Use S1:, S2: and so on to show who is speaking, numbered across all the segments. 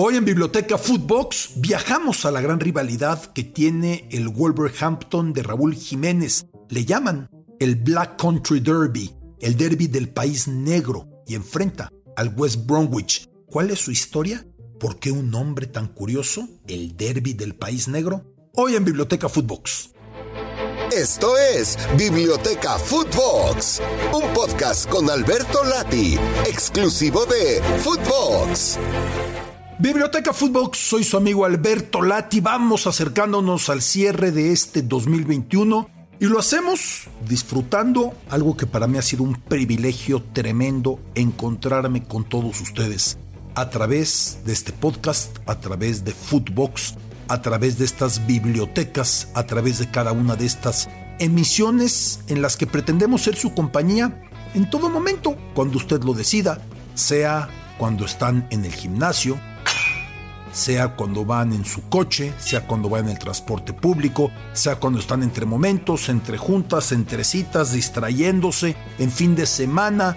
S1: Hoy en Biblioteca Footbox viajamos a la gran rivalidad que tiene el Wolverhampton de Raúl Jiménez. Le llaman el Black Country Derby, el derby del país negro, y enfrenta al West Bromwich. ¿Cuál es su historia? ¿Por qué un nombre tan curioso? El derby del país negro. Hoy en Biblioteca Footbox.
S2: Esto es Biblioteca Footbox, un podcast con Alberto Lati, exclusivo de Footbox.
S1: Biblioteca Footbox, soy su amigo Alberto Lati. Vamos acercándonos al cierre de este 2021 y lo hacemos disfrutando algo que para mí ha sido un privilegio tremendo encontrarme con todos ustedes a través de este podcast, a través de Footbox, a través de estas bibliotecas, a través de cada una de estas emisiones en las que pretendemos ser su compañía en todo momento, cuando usted lo decida, sea cuando están en el gimnasio, sea cuando van en su coche, sea cuando van en el transporte público, sea cuando están entre momentos, entre juntas, entre citas, distrayéndose, en fin de semana,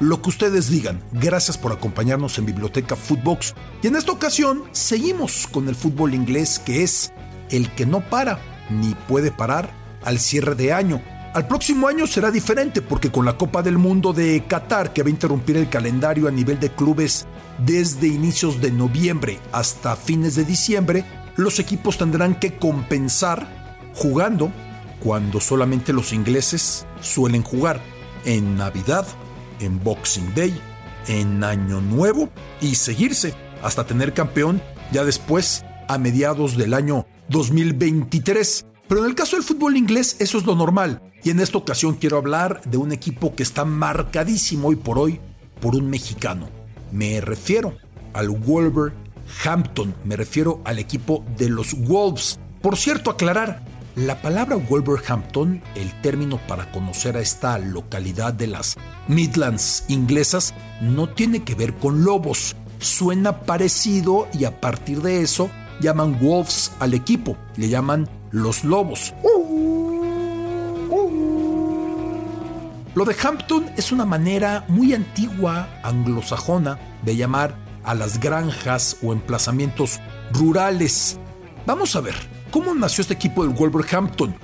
S1: lo que ustedes digan. Gracias por acompañarnos en Biblioteca Footbox. Y en esta ocasión seguimos con el fútbol inglés que es el que no para ni puede parar al cierre de año. Al próximo año será diferente porque con la Copa del Mundo de Qatar, que va a interrumpir el calendario a nivel de clubes desde inicios de noviembre hasta fines de diciembre, los equipos tendrán que compensar jugando cuando solamente los ingleses suelen jugar en Navidad, en Boxing Day, en Año Nuevo y seguirse hasta tener campeón ya después a mediados del año 2023. Pero en el caso del fútbol inglés eso es lo normal. Y en esta ocasión quiero hablar de un equipo que está marcadísimo hoy por hoy por un mexicano. Me refiero al Wolverhampton, me refiero al equipo de los Wolves. Por cierto, aclarar, la palabra Wolverhampton, el término para conocer a esta localidad de las Midlands inglesas, no tiene que ver con lobos. Suena parecido y a partir de eso llaman Wolves al equipo, le llaman los lobos. Lo de Hampton es una manera muy antigua anglosajona de llamar a las granjas o emplazamientos rurales. Vamos a ver, ¿cómo nació este equipo del Wolverhampton?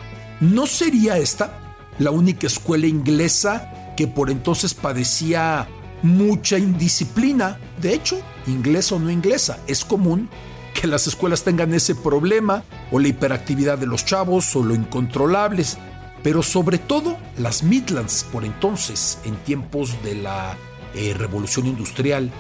S1: ¿No sería esta la única escuela inglesa que por entonces padecía mucha indisciplina? De hecho, inglesa o no inglesa, es común que las escuelas tengan ese problema o la hiperactividad de los chavos o lo incontrolables pero sobre todo las Midlands por entonces, en tiempos de la eh, revolución industrial,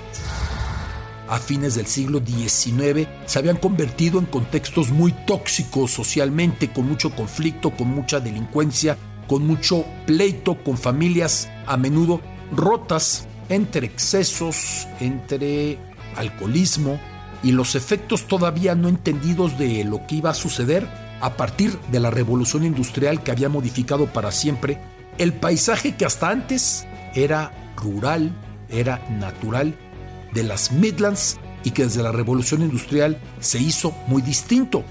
S1: a fines del siglo XIX, se habían convertido en contextos muy tóxicos socialmente, con mucho conflicto, con mucha delincuencia, con mucho pleito, con familias a menudo rotas entre excesos, entre alcoholismo y los efectos todavía no entendidos de lo que iba a suceder a partir de la revolución industrial que había modificado para siempre el paisaje que hasta antes era rural, era natural de las Midlands y que desde la revolución industrial se hizo muy distinto.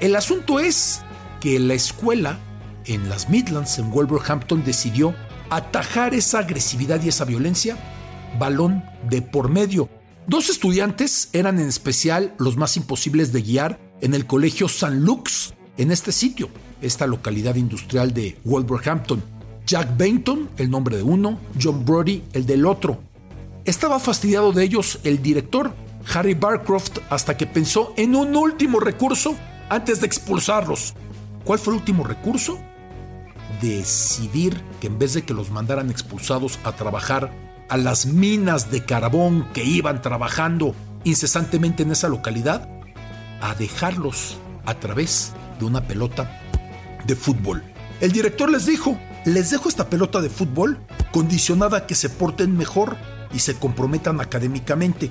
S1: El asunto es que la escuela en las Midlands, en Wolverhampton, decidió atajar esa agresividad y esa violencia balón de por medio. Dos estudiantes eran en especial los más imposibles de guiar en el colegio St. Luke's en este sitio, esta localidad industrial de Wolverhampton. Jack Bainton, el nombre de uno, John Brody, el del otro. Estaba fastidiado de ellos el director, Harry Barcroft, hasta que pensó en un último recurso antes de expulsarlos. ¿Cuál fue el último recurso? Decidir que en vez de que los mandaran expulsados a trabajar a las minas de carbón que iban trabajando incesantemente en esa localidad, a dejarlos a través de una pelota de fútbol. El director les dijo, les dejo esta pelota de fútbol condicionada a que se porten mejor y se comprometan académicamente.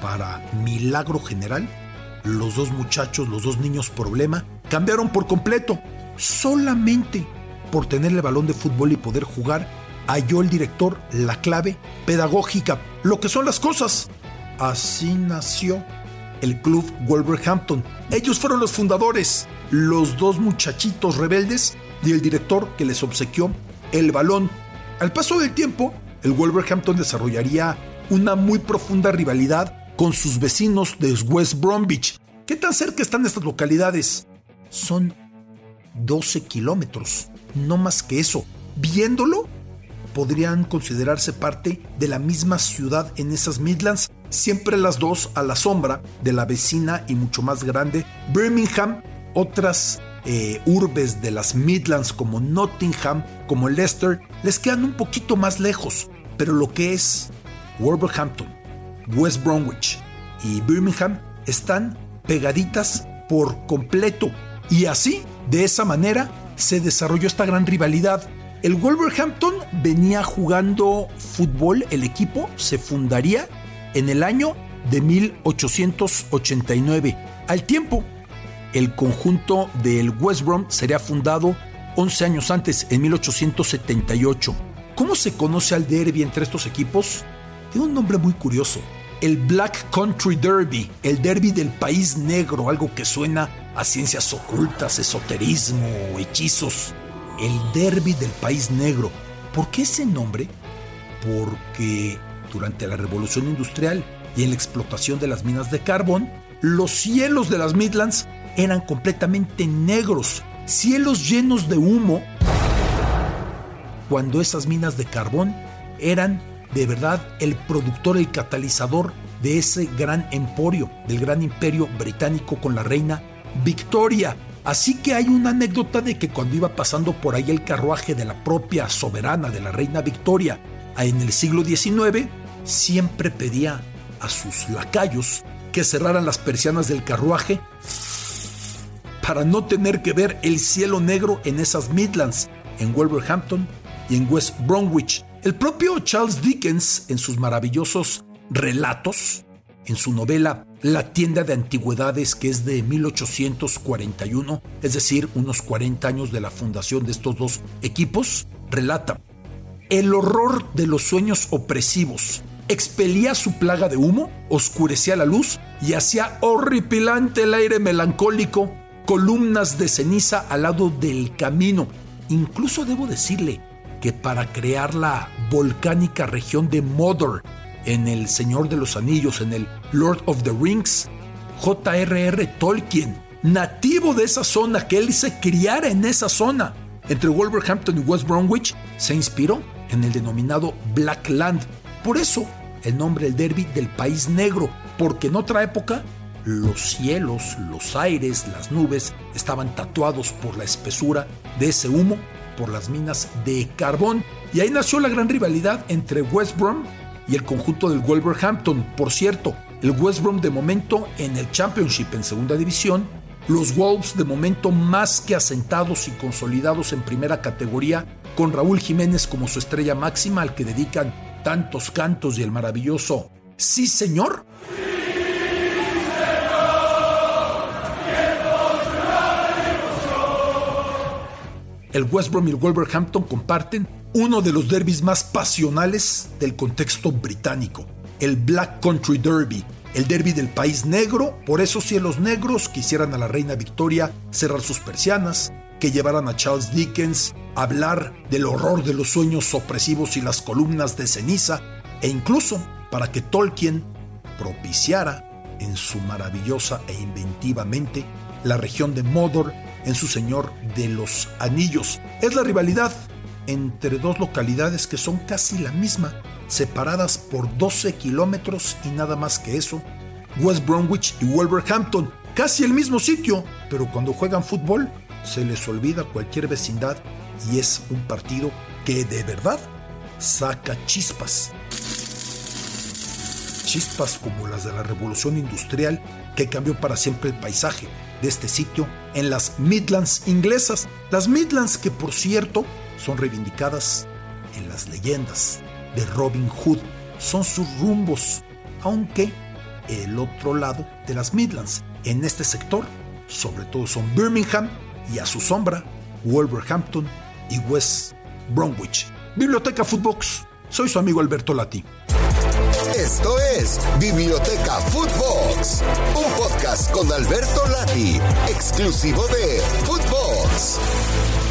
S1: Para milagro general, los dos muchachos, los dos niños problema, cambiaron por completo. Solamente por tener el balón de fútbol y poder jugar, halló el director la clave pedagógica, lo que son las cosas. Así nació el club Wolverhampton. Ellos fueron los fundadores, los dos muchachitos rebeldes y el director que les obsequió el balón. Al paso del tiempo, el Wolverhampton desarrollaría una muy profunda rivalidad con sus vecinos de West Bromwich. ¿Qué tan cerca están estas localidades? Son 12 kilómetros, no más que eso. Viéndolo, podrían considerarse parte de la misma ciudad en esas Midlands, siempre las dos a la sombra de la vecina y mucho más grande Birmingham, otras eh, urbes de las Midlands como Nottingham, como Leicester, les quedan un poquito más lejos, pero lo que es Wolverhampton, West Bromwich y Birmingham están pegaditas por completo. Y así, de esa manera, se desarrolló esta gran rivalidad. El Wolverhampton venía jugando fútbol, el equipo se fundaría en el año de 1889. Al tiempo, el conjunto del West Brom sería fundado 11 años antes, en 1878. ¿Cómo se conoce al derby entre estos equipos? Tiene un nombre muy curioso. El Black Country Derby, el derby del país negro, algo que suena a ciencias ocultas, esoterismo, hechizos. El derby del país negro. ¿Por qué ese nombre? Porque durante la revolución industrial y en la explotación de las minas de carbón, los cielos de las Midlands eran completamente negros, cielos llenos de humo, cuando esas minas de carbón eran de verdad el productor, el catalizador de ese gran emporio, del gran imperio británico con la reina Victoria. Así que hay una anécdota de que cuando iba pasando por ahí el carruaje de la propia soberana de la reina Victoria en el siglo XIX, siempre pedía a sus lacayos que cerraran las persianas del carruaje para no tener que ver el cielo negro en esas Midlands, en Wolverhampton y en West Bromwich. El propio Charles Dickens, en sus maravillosos relatos, en su novela La tienda de antigüedades, que es de 1841, es decir, unos 40 años de la fundación de estos dos equipos, relata el horror de los sueños opresivos. Expelía su plaga de humo, oscurecía la luz y hacía horripilante el aire melancólico, columnas de ceniza al lado del camino. Incluso debo decirle que para crear la volcánica región de Mordor en El Señor de los Anillos, en el Lord of the Rings, J.R.R. Tolkien, nativo de esa zona, que él se criara en esa zona, entre Wolverhampton y West Bromwich, se inspiró en el denominado Black Land. Por eso el nombre del derby del país negro, porque en otra época los cielos, los aires, las nubes estaban tatuados por la espesura de ese humo, por las minas de carbón. Y ahí nació la gran rivalidad entre West Brom y el conjunto del Wolverhampton. Por cierto, el West Brom de momento en el Championship en segunda división los Wolves de momento más que asentados y consolidados en primera categoría, con Raúl Jiménez como su estrella máxima al que dedican tantos cantos y el maravilloso Sí señor. El West Brom y el Wolverhampton comparten uno de los derbis más pasionales del contexto británico, el Black Country Derby, el derby del país negro, por esos cielos negros quisieran a la reina Victoria cerrar sus persianas, que llevaran a Charles Dickens a hablar del horror de los sueños opresivos y las columnas de ceniza, e incluso para que Tolkien propiciara en su maravillosa e inventivamente la región de Mordor en su Señor de los Anillos. Es la rivalidad entre dos localidades que son casi la misma, separadas por 12 kilómetros y nada más que eso. West Bromwich y Wolverhampton, casi el mismo sitio, pero cuando juegan fútbol se les olvida cualquier vecindad y es un partido que de verdad saca chispas. Chispas como las de la revolución industrial que cambió para siempre el paisaje de este sitio en las Midlands inglesas. Las Midlands que por cierto son reivindicadas en las leyendas de Robin Hood. Son sus rumbos, aunque el otro lado de las Midlands, en este sector, sobre todo son Birmingham y a su sombra Wolverhampton y West Bromwich. Biblioteca Footbox, soy su amigo Alberto Lati.
S2: Esto es Biblioteca Footbox, un podcast con Alberto Lati, exclusivo de Footbox.